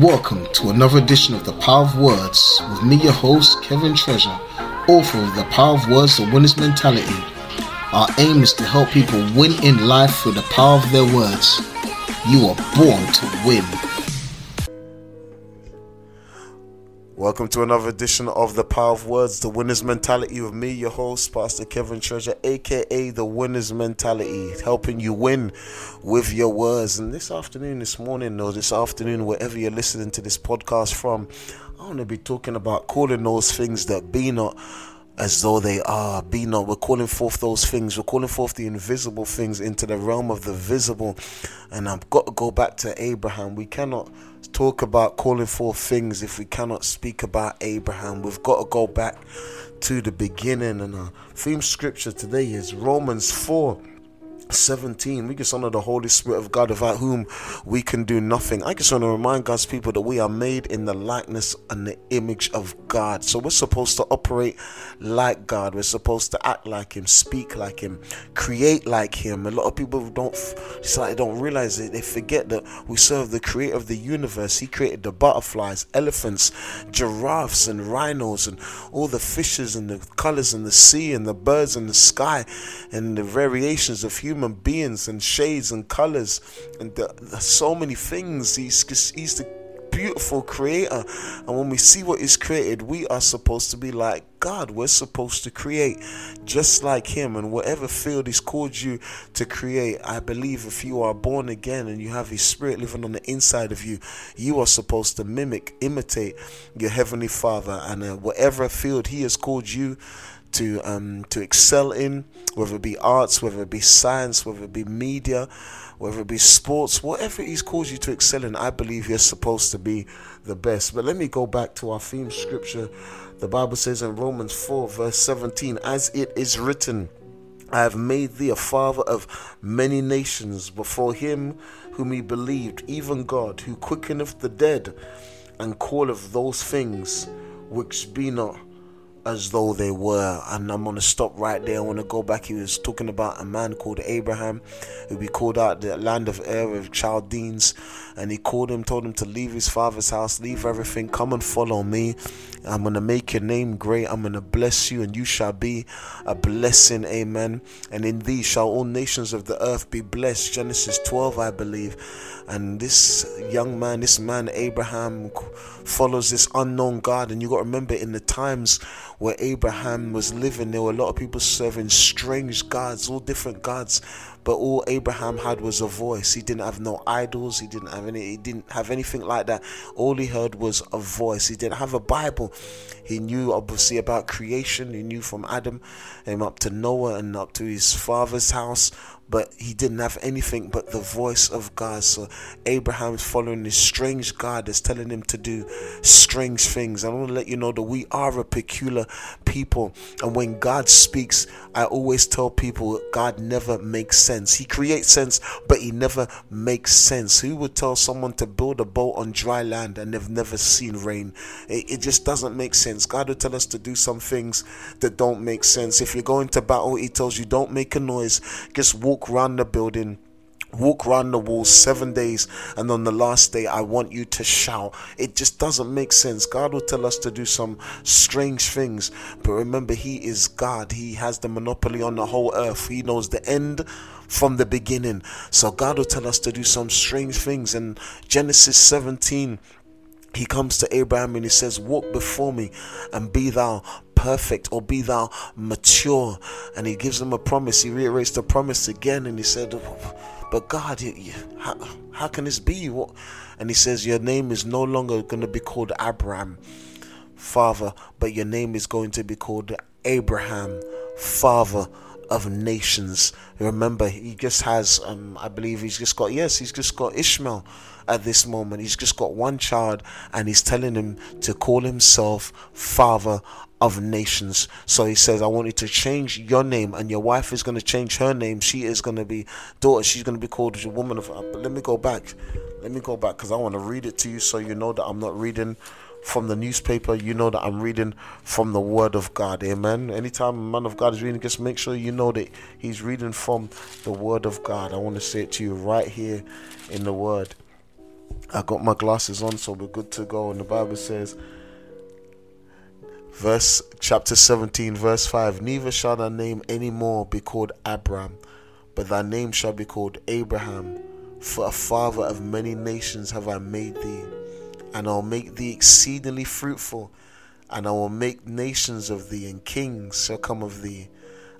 Welcome to another edition of The Power of Words with me, your host, Kevin Treasure, author of The Power of Words, The Winner's Mentality. Our aim is to help people win in life through the power of their words. You are born to win. Welcome to another edition of The Power of Words, The Winner's Mentality with me, your host, Pastor Kevin Treasure, aka The Winner's Mentality, helping you win with your words. And this afternoon, this morning, or this afternoon, wherever you're listening to this podcast from, I want to be talking about calling those things that be not as though they are. Be not. We're calling forth those things. We're calling forth the invisible things into the realm of the visible. And I've got to go back to Abraham. We cannot talk about calling forth things if we cannot speak about Abraham. We've got to go back to the beginning. And our theme scripture today is Romans 4 17 we just honor the holy spirit of god without whom we can do nothing. I just want to remind god's people that we are made in the likeness and the image of god. So we're supposed to operate like god. We're supposed to act like him speak like him create like him. A lot of people don't it's like they don't realize it. They forget that we serve the creator of the universe. He created the butterflies elephants giraffes and rhinos and all the fishes and the colors in the sea and the birds in the sky and the variations of human human beings and shades and colors and the, the, so many things. He's he's the beautiful creator, and when we see what he's created, we are supposed to be like God. We're supposed to create just like him, and whatever field he's called you to create, I believe if you are born again and you have his spirit living on the inside of you, you are supposed to mimic, imitate your heavenly Father, and uh, whatever field he has called you to um, to excel in, whether it be arts, whether it be science, whether it be media, whether it be sports, whatever He's called you to excel in, I believe you're supposed to be the best. But let me go back to our theme scripture. The Bible says in Romans 4, verse 17, as it is written, I have made thee a father of many nations before him whom he believed, even God, who quickeneth the dead and calleth those things which be not as though they were. And I'm gonna stop right there. I want to go back. He was talking about a man called Abraham, who be called out the land of Ur of Chaldeans, and he called him, told him to leave his father's house, leave everything, come and follow me. I'm gonna make your name great. I'm gonna bless you, and you shall be a blessing. Amen. And in thee shall all nations of the earth be blessed. Genesis 12, I believe. And this young man, this man Abraham, follows this unknown God. And you got to remember, in the times where Abraham was living, there were a lot of people serving strange gods, all different gods but all Abraham had was a voice. He didn't have no idols. He didn't have any. He didn't have anything like that. All he heard was a voice. He didn't have a Bible. He knew obviously about creation. He knew from Adam him up to Noah and up to his father's house but he didn't have anything but the voice of God. So Abraham is following this strange God that's telling him to do strange things. I want to let you know that we are a peculiar people, and when God speaks, I always tell people God never makes sense. He creates sense, but he never makes sense. Who would tell someone to build a boat on dry land and they've never seen rain? It, it just doesn't make sense. God would tell us to do some things that don't make sense. If you're going to battle, He tells you don't make a noise, just walk walk around the building walk around the walls seven days and on the last day i want you to shout. It just doesn't make sense. God will tell us to do some strange things but remember he is god. He has the monopoly on the whole earth. He knows the end from the beginning. So god will tell us to do some strange things. In genesis 17 he comes to Abram and he says, Walk before me and be thou perfect or be thou mature. And he gives him a promise. He reiterates the promise again and he said, But God, how, how can this be? What? And he says, Your name is no longer going to be called Abraham, father, but your name is going to be called Abraham, father of nations. Remember, he just has, um, I believe he's just got, yes, he's just got Ishmael at this moment. He's just got one child and he's telling him to call himself Father of Nations. So he says, I want you to change your name and your wife is going to change her name. She is going to be daughter. She's going to be called a woman of. But let me go back. Let me go back because I want to read it to you so you know that I'm not reading from the newspaper, you know that I'm reading from the Word of God. Amen. Anytime a man of God is reading, just make sure you know that he's reading from the Word of God. I want to say it to you right here in the Word. I got my glasses on, so we're good to go. And the Bible says, verse chapter 17, verse 5 Neither shall thy name any more be called Abram, but thy name shall be called Abraham. For a father of many nations have I made thee, and I'll make thee exceedingly fruitful, and I will make nations of thee, and kings shall come of thee,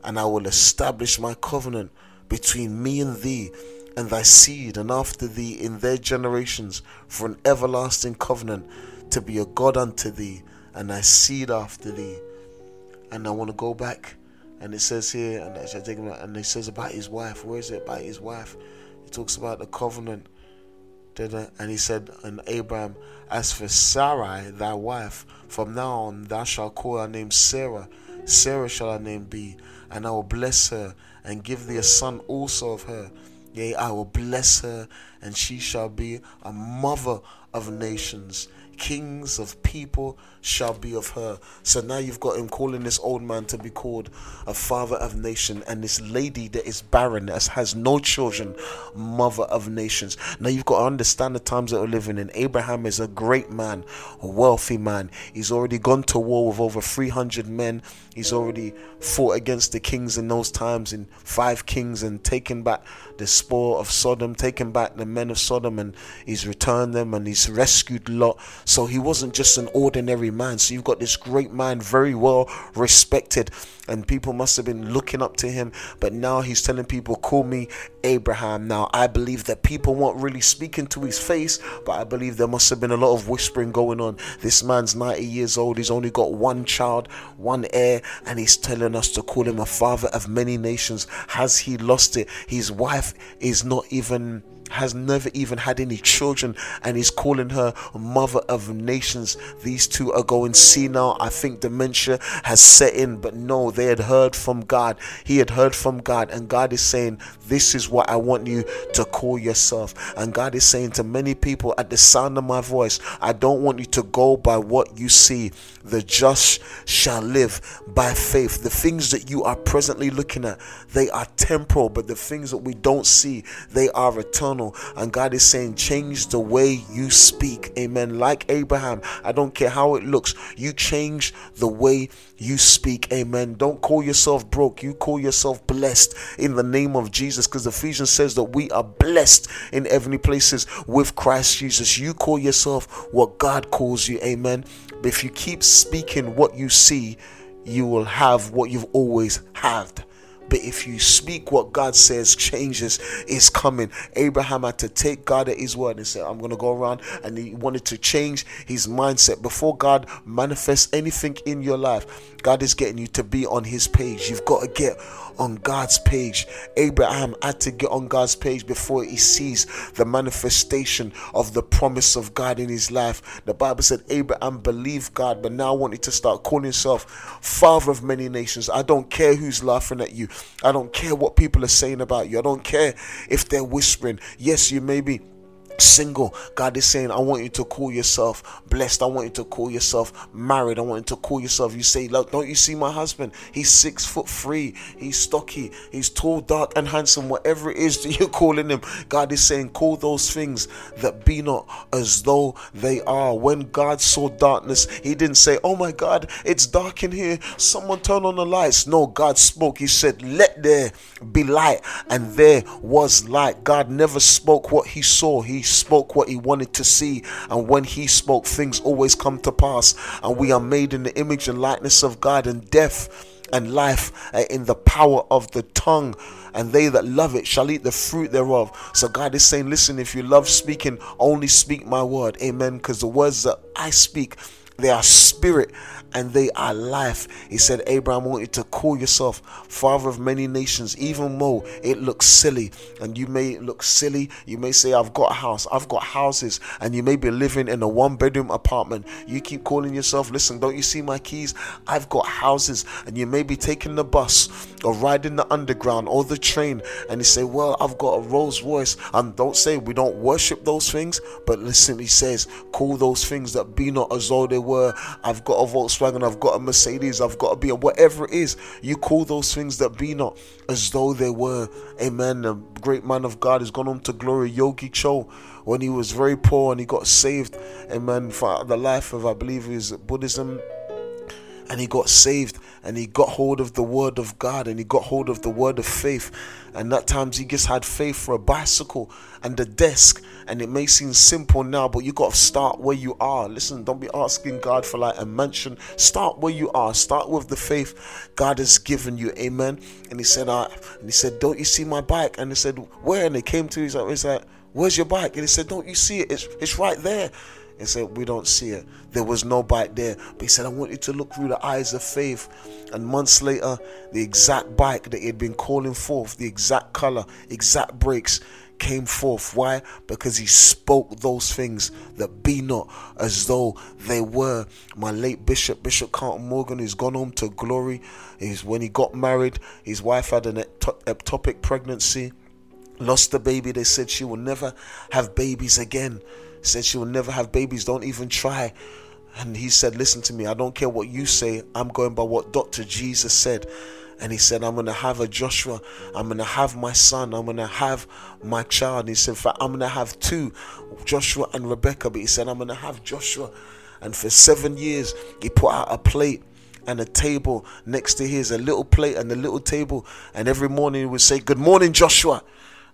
and I will establish my covenant between me and thee and thy seed and after thee in their generations for an everlasting covenant to be a God unto thee and thy seed after thee. And I want to go back and it says here, I and it says about his wife. Where is it about his wife? It talks about the covenant. And he said, And Abraham, as for Sarai, thy wife, from now on thou shalt call her name Sarah. Sarah shall her name be, and I will bless her and give thee a son also of her. Yea, I will bless her, and she shall be a mother of nations kings of people shall be of her. So now you've got him calling this old man to be called a father of nation, and this lady that is barren, that has no children, mother of nations. Now you've got to understand the times that we're living in. Abraham is a great man, a wealthy man. He's already gone to war with over 300 men. He's already fought against the kings in those times, in five kings, and taken back the spoil of Sodom, taken back the men of Sodom, and he's returned them and he's rescued Lot. So he wasn't just an ordinary man. So you've got this great man, very well respected, and people must have been looking up to him. But now he's telling people, Call me Abraham. Now I believe that people weren't really speaking to his face, but I believe there must have been a lot of whispering going on. This man's 90 years old, he's only got one child, one heir, and he's telling us to call him a father of many nations. Has he lost it? His wife is not even has never even had any children and he's calling her mother of nations. These two are going senile. I think dementia has set in, but no, they had heard from God. He had heard from God, and God is saying, This is what I want you to call yourself. And God is saying to many people at the sound of my voice, I don't want you to go by what you see. The just shall live by faith. The things that you are presently looking at, they are temporal, but the things that we don't see, they are eternal And God is saying, change the way you speak. Amen. Like Abraham, I don't care how it looks, you change the way you speak. Amen. Don't call yourself broke, you call yourself blessed in the name of Jesus because Ephesians says that we are blessed in heavenly places with Christ Jesus. You call yourself what God calls you. Amen. But if you keep speaking what you see, you will have what you've always had. But if you speak what God says, changes is coming. Abraham had to take God at his word and say, I'm going to go around. And he wanted to change his mindset. Before God manifests anything in your life, God is getting you to be on his page. You've got to get on God's page. Abraham had to get on God's page before he sees the manifestation of the promise of God in his life. The Bible said Abraham believed God, but now wanted to start calling himself father of many nations. I don't care who's laughing at you. I don't care what people are saying about you. I don't care if they're whispering. Yes, you may be single. God is saying i want you to call yourself blessed. I want you to call yourself married. I want you to call yourself you say look don't you see my husband? He's six foot three. He's stocky. He's tall dark and handsome. Whatever it is that you're calling him god is saying call those things that be not as though they are. When god saw darkness he didn't say oh my god it's dark in here. Someone turn on the lights. No god spoke. He said let there be light. And there was light. God never spoke what he saw. He spoke what he wanted to see, and when he spoke, things always come to pass. And we are made in the image and likeness of God, and death and life in the power of the tongue and they that love it shall eat the fruit thereof. So God is saying, listen, if you love speaking, only speak my word. Amen. Because the words that I speak, they are spirit and they are life. He said, Abraham, I want you to call yourself father of many nations, even though it looks silly. And you may look silly. You may say, I've got a house, I've got houses, and you may be living in a one bedroom apartment. You keep calling yourself, listen, don't you see my keys? I've got houses, and you may be taking the bus or riding the underground or the train, and you say, Well, I've got a Rolls Royce. And don't say we don't worship those things, but listen, he says, Call those things that be not as though they were. I've got a Volkswagen, I've got a Mercedes, I've got a B, whatever it is. You call those things that be not as though they were. Amen. A great man of God has gone on to glory, Yonggi Cho, when he was very poor and he got saved. Amen. For the life of, I believe, is Buddhism and he got saved and he got hold of the word of God and he got hold of the word of faith. And that times he just had faith for a bicycle and a desk. And it may seem simple now, but you got to start where you are. Listen, don't be asking God for like a mansion. Start where you are. Start with the faith God has given you. Amen. And he said, uh, and he said, Don't you see my bike? And he said, Where? And they came to his, he's like, Where's your bike? And he said, Don't you see it? It's, it's right there and said, We don't see it. There was no bike there. But he said, I want you to look through the eyes of faith. And months later, the exact bike that he had been calling forth, the exact color, exact brakes, came forth. Why? Because he spoke those things that be not as though they were. My late bishop, Bishop Carlton Morgan, who's gone home to glory, is when he got married, his wife had an ectopic pregnancy, lost the baby. They said she will never have babies again said she will never have babies, don't even try. And he said, Listen to me, I don't care what you say, I'm going by what Dr. Jesus said. And he said, I'm going to have a Joshua. I'm going to have my son. I'm going to have my child. And he said, I'm going to have two, Joshua and Rebecca. But he said, I'm going to have Joshua. And for seven years, he put out a plate and a table next to his, a little plate and a little table. And every morning he would say, Good morning, Joshua.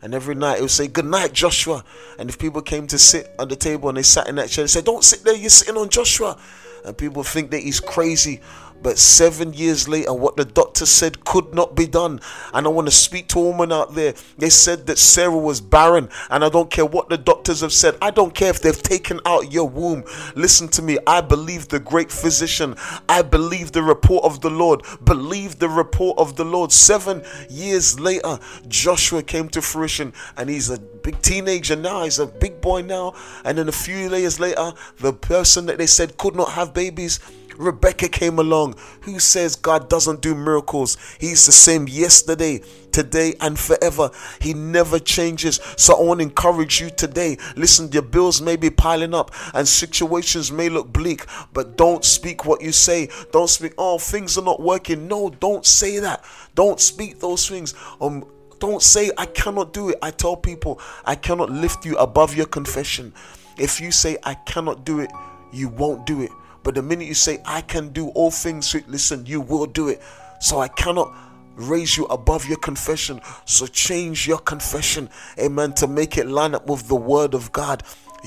And every night it would say, Good night, Joshua. And if people came to sit on the table and they sat in that chair, they said, Don't sit there, you're sitting on Joshua. And people think that he's crazy. But seven years later, what the doctor said could not be done. And I want to speak to a woman out there. They said that Sarah was barren. And I don't care what the doctors have said. I don't care if they've taken out your womb. Listen to me. I believe the great physician. I believe the report of the Lord. Believe the report of the Lord. Seven years later, Joshua came to fruition. And he's a big teenager now. He's a big boy now. And then a few years later, the person that they said could not have babies Rebecca came along. Who says God doesn't do miracles? He's the same yesterday, today, and forever. He never changes. So I want to encourage you today. Listen, your bills may be piling up and situations may look bleak, but don't speak what you say. Don't speak, oh, things are not working. No, don't say that. Don't speak those things. Um, don't say, I cannot do it. I tell people, I cannot lift you above your confession. If you say, I cannot do it, you won't do it. But the minute you say, I can do all things, listen, you will do it. So I cannot raise you above your confession. So change your confession, amen, to make it line up with the word of God.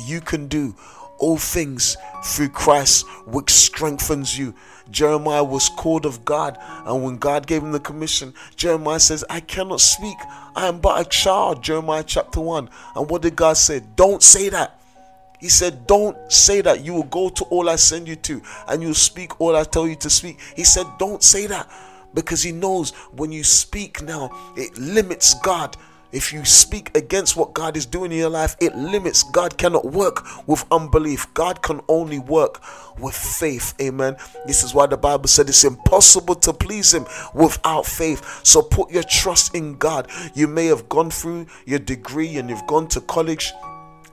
You can do all things through Christ, which strengthens you. Jeremiah was called of God, and when God gave him the commission, Jeremiah says, I cannot speak, I am but a child. Jeremiah chapter 1. And what did God say? Don't say that. He said, Don't say that. You will go to all I send you to and you'll speak all I tell you to speak. He said, Don't say that because he knows when you speak now, it limits God. If you speak against what God is doing in your life, it limits. God cannot work with unbelief. God can only work with faith. Amen. This is why the Bible said it's impossible to please Him without faith. So put your trust in God. You may have gone through your degree and you've gone to college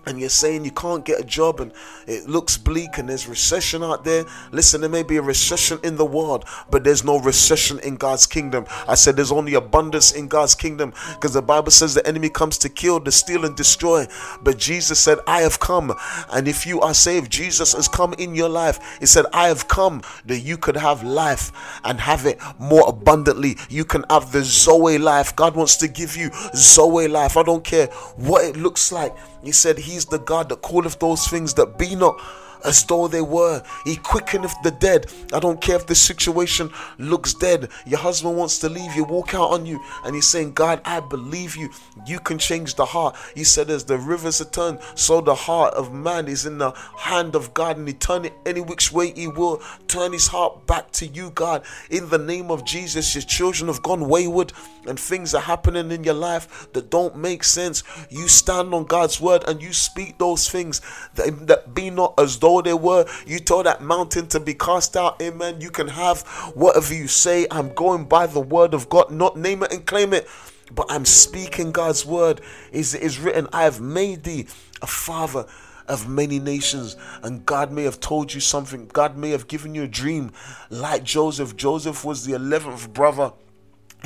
and you're saying you can't get a job and it looks bleak and there's recession out there. Listen, there may be a recession in the world, but there's no recession in God's kingdom. I said there's only abundance in God's kingdom because the Bible says the enemy comes to kill, to steal, and destroy. But Jesus said, I have come. And if you are saved, Jesus has come in your life. He said, I have come that you could have life and have it more abundantly. You can have the Zoe life. God wants to give you Zoe life. I don't care what it looks like. He said, He's the God that calleth those things that be not as though they were. He quickeneth the dead. I don't care if the situation looks dead. Your husband wants to leave you, walk out on you, and he's saying, God, I believe you. You can change the heart. He said, As the rivers are turned, so the heart of man is in the hand of God, and he turn it any which way he will. Turn his heart back to you, God. In the name of Jesus, your children have gone wayward, and things are happening in your life that don't make sense. You stand on God's word and you speak those things that, that be not as though they were. You told that mountain to be cast out. Amen. You can have whatever you say. I'm going by the word of God, not name it and claim it. But I'm speaking God's word. Is is written, I have made thee a father of many nations. And God may have told you something. God may have given you a dream like Joseph. Joseph was the 11th brother.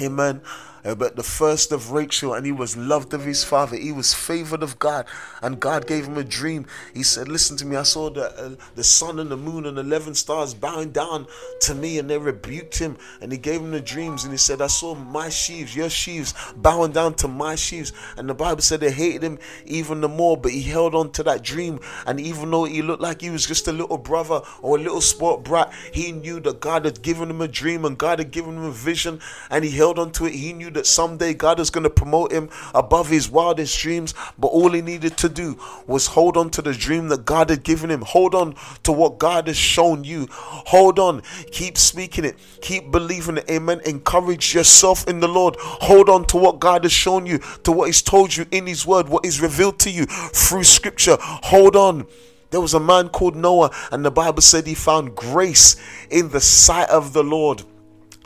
Amen. Uh, but the first of Rachel, and he was loved of his father. He was favored of God, and God gave him a dream. He said, "Listen to me. I saw the uh, the sun and the moon and eleven stars bowing down to me, and they rebuked him. And he gave him the dreams, and he said, I saw my sheaves, your sheaves, bowing down to my sheaves. And the Bible said they hated him even the more, but he held on to that dream. And even though he looked like he was just a little brother or a little sport brat, he knew that God had given him a dream and God had given him a vision, and he held on to it. He knew that someday God is going to promote him above his wildest dreams, but all he needed to do was hold on to the dream that God had given him. Hold on to what God has shown you. Hold on. Keep speaking it. Keep believing it. Amen. Encourage yourself in the Lord. Hold on to what God has shown you, to what He's told you in His Word, what He's revealed to you through Scripture. Hold on. There was a man called Noah, and the Bible said he found grace in the sight of the Lord.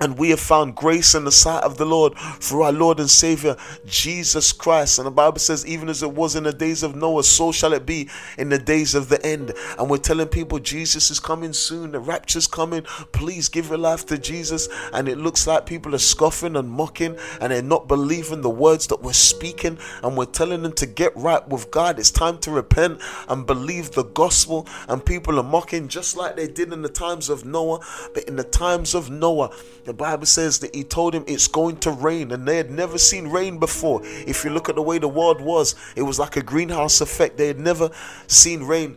And we have found grace in the sight of the Lord through our Lord and Savior Jesus Christ. And the Bible says, even as it was in the days of Noah, so shall it be in the days of the end. And we're telling people Jesus is coming soon, the rapture's coming. Please give your life to Jesus. And it looks like people are scoffing and mocking and they're not believing the words that we're speaking. And we're telling them to get right with God. It's time to repent and believe the gospel. And people are mocking just like they did in the times of Noah. But in the times of Noah, the Bible says that he told him it's going to rain, and they had never seen rain before. If you look at the way the world was, it was like a greenhouse effect. They had never seen rain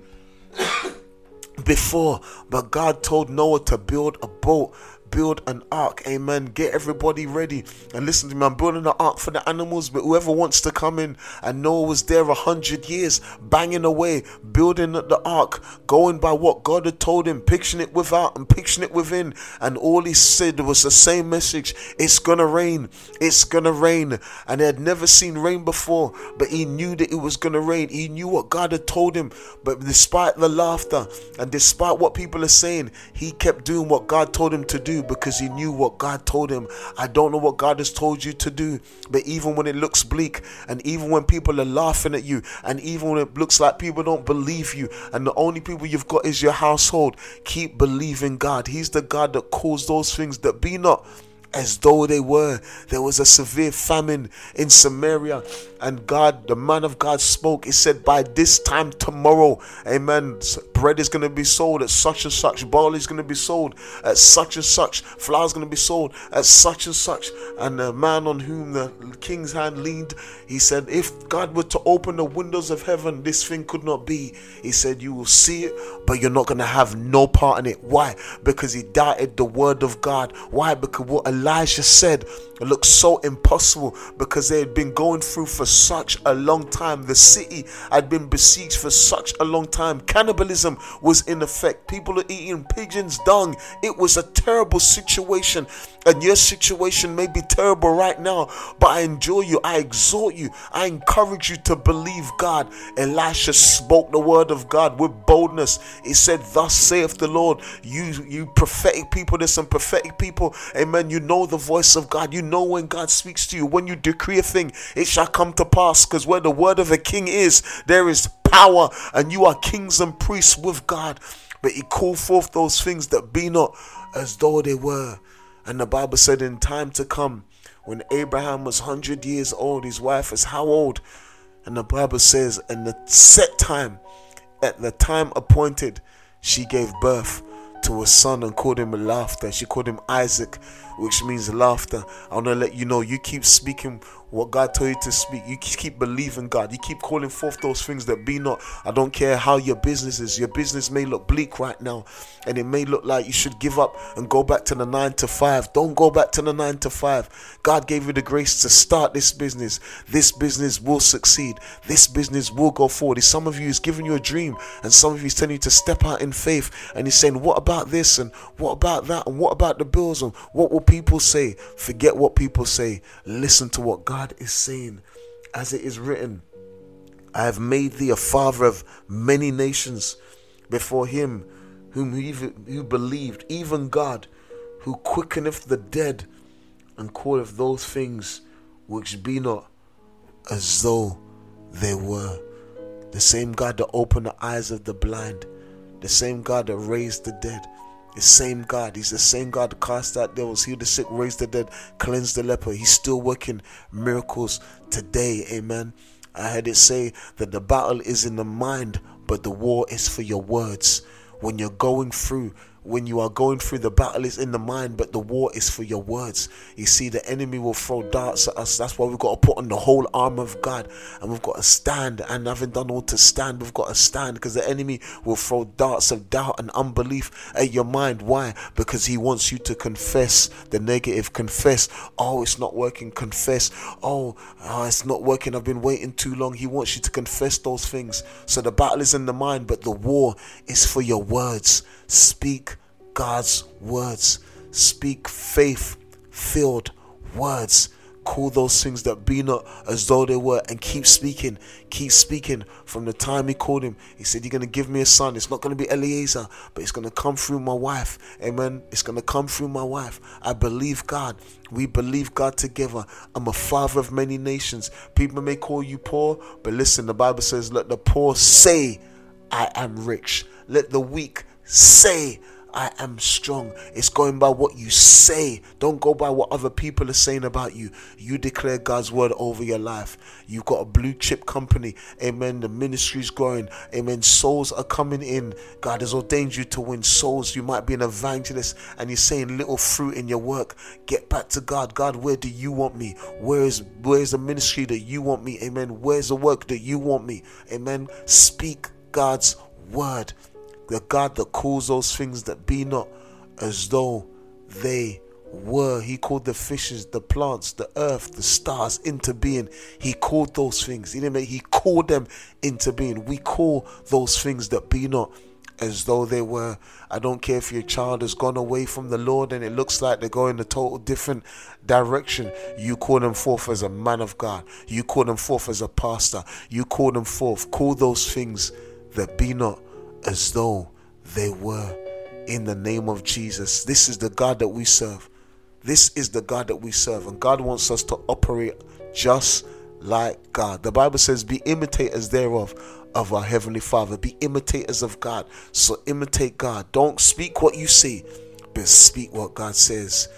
before. But God told Noah to build a boat build an ark. Amen. Get everybody ready. And listen to me, I'm building an ark for the animals, but whoever wants to come in. And Noah was there a hundred years, banging away, building the ark, going by what God had told him, picturing it without and picturing it within. And all he said was the same message it's gonna rain, it's gonna rain. And he had never seen rain before, but he knew that it was gonna rain. He knew what God had told him. But despite the laughter and despite what people are saying, he kept doing what God told him to do because he knew what God told him. I don't know what God has told you to do, but even when it looks bleak, and even when people are laughing at you, and even when it looks like people don't believe you, and the only people you've got is your household, keep believing God. He's the God that calls those things that be not as though they were. There was a severe famine in Samaria, and God, the man of God, spoke. He said, By this time tomorrow, amen, bread is going to be sold at such and such, barley is going to be sold at such and such, flour is going to be sold at such and such. And the man on whom the king's hand leaned, he said, If God were to open the windows of heaven, this thing could not be. He said, You will see it, but you're not going to have no part in it. Why? Because he doubted the word of God. Why? Because what Elijah said it looked so impossible because they had been going through for such a long time. The city had been besieged for such a long time. Cannibalism was in effect. People are eating pigeons' dung. It was a terrible situation. And your situation may be terrible right now, but I enjoy you. I exhort you. I encourage you to believe God. Elisha spoke the word of God with boldness. He said, Thus saith the Lord. You, you prophetic people, there's some prophetic people. Amen. You know the voice of God. You know when God speaks to you. When you decree a thing, it shall come to pass. Because where the word of a king is, there is power. And you are kings and priests with God. But he called forth those things that be not as though they were. And the Bible said, in time to come, when Abraham was 100 years old, his wife is how old? And the Bible says, in the set time, at the time appointed, she gave birth to a son and called him laughter. She called him Isaac, which means laughter. I want to let you know you keep speaking what God told you to speak. You keep believing God. You keep calling forth those things that be not. I don't care how your business is. Your business may look bleak right now, and it may look like you should give up and go back to the nine to five. Don't go back to the nine to five. God gave you the grace to start this business. This business will succeed. This business will go forward. If Some of you is giving you a dream, and some of you is telling you to step out in faith, and he's saying, What about this? And what about that? And what about the bills? And what will people say? Forget what people say. Listen to what God God is saying, as it is written, I have made thee a father of many nations before him whom he believed, even God, who quickeneth the dead and calleth those things which be not as though they were. the same God that opened the eyes of the blind, the same God that raised the dead. The same God, He's the same God that cast out devils, healed the sick, raised the dead, cleansed the leper. He's still working miracles today. Amen. I heard it say that the battle is in the mind, but the war is for your words. When you're going through when you are going through the battle is in the mind, but the war is for your words. You see, the enemy will throw darts at us. That's why we've got to put on the whole armor of God and we've got to stand. And having done all to stand, we've got to stand because the enemy will throw darts of doubt and unbelief at your mind. Why? Because he wants you to confess the negative. Confess, oh, it's not working. Confess, oh, oh it's not working. I've been waiting too long. He wants you to confess those things. So the battle is in the mind, but the war is for your words. Speak God's words. Speak faith filled words. Call those things that be not as though they were and keep speaking. Keep speaking. From the time he called him, he said, You're going to give me a son. It's not going to be Eliezer, but it's going to come through my wife. Amen. It's going to come through my wife. I believe God. We believe God together. I'm a father of many nations. People may call you poor, but listen, the Bible says, Let the poor say, I am rich. Let the weak say, I am strong. It's going by what you say. Don't go by what other people are saying about you. You declare God's word over your life. You've got a blue chip company. Amen. The ministry is growing. Amen. Souls are coming in. God has ordained you to win souls. You might be an evangelist and you're saying little fruit in your work. Get back to God. God, where do you want me? Where is where is the ministry that you want me? Amen. Where's the work that you want me? Amen. Speak God's word the God that calls those things that be not as though they were. He called the fishes, the plants, the earth, the stars into being. He called those things. He didn't he called them into being. We call those things that be not as though they were. I don't care if your child has gone away from the Lord and it looks like they're going a total different direction. You call them forth as a man of God. You call them forth as a pastor. You call them forth. Call those things that be not as though they were in the name of Jesus. This is the God that we serve. This is the God that we serve. And God wants us to operate just like God. The Bible says, Be imitators thereof of our Heavenly Father. Be imitators of God. So imitate God. Don't speak what you see, but speak what God says.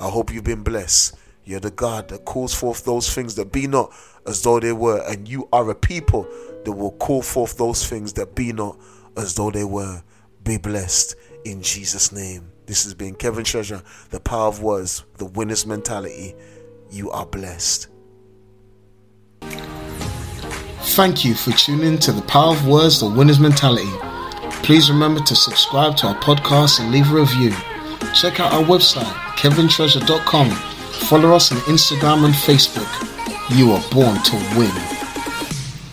I hope you've been blessed. You're the God that calls forth those things that be not as though they were. And you are a people that will call forth those things that be not as though they were. Be blessed in Jesus' name. This has been Kevin Treasure, the power of words, the winner's mentality. You are blessed. Thank you for tuning to the power of words, the winner's mentality. Please remember to subscribe to our podcast and leave a review. Check out our website, kevintreasure.com. Follow us on Instagram and Facebook. You are born to win.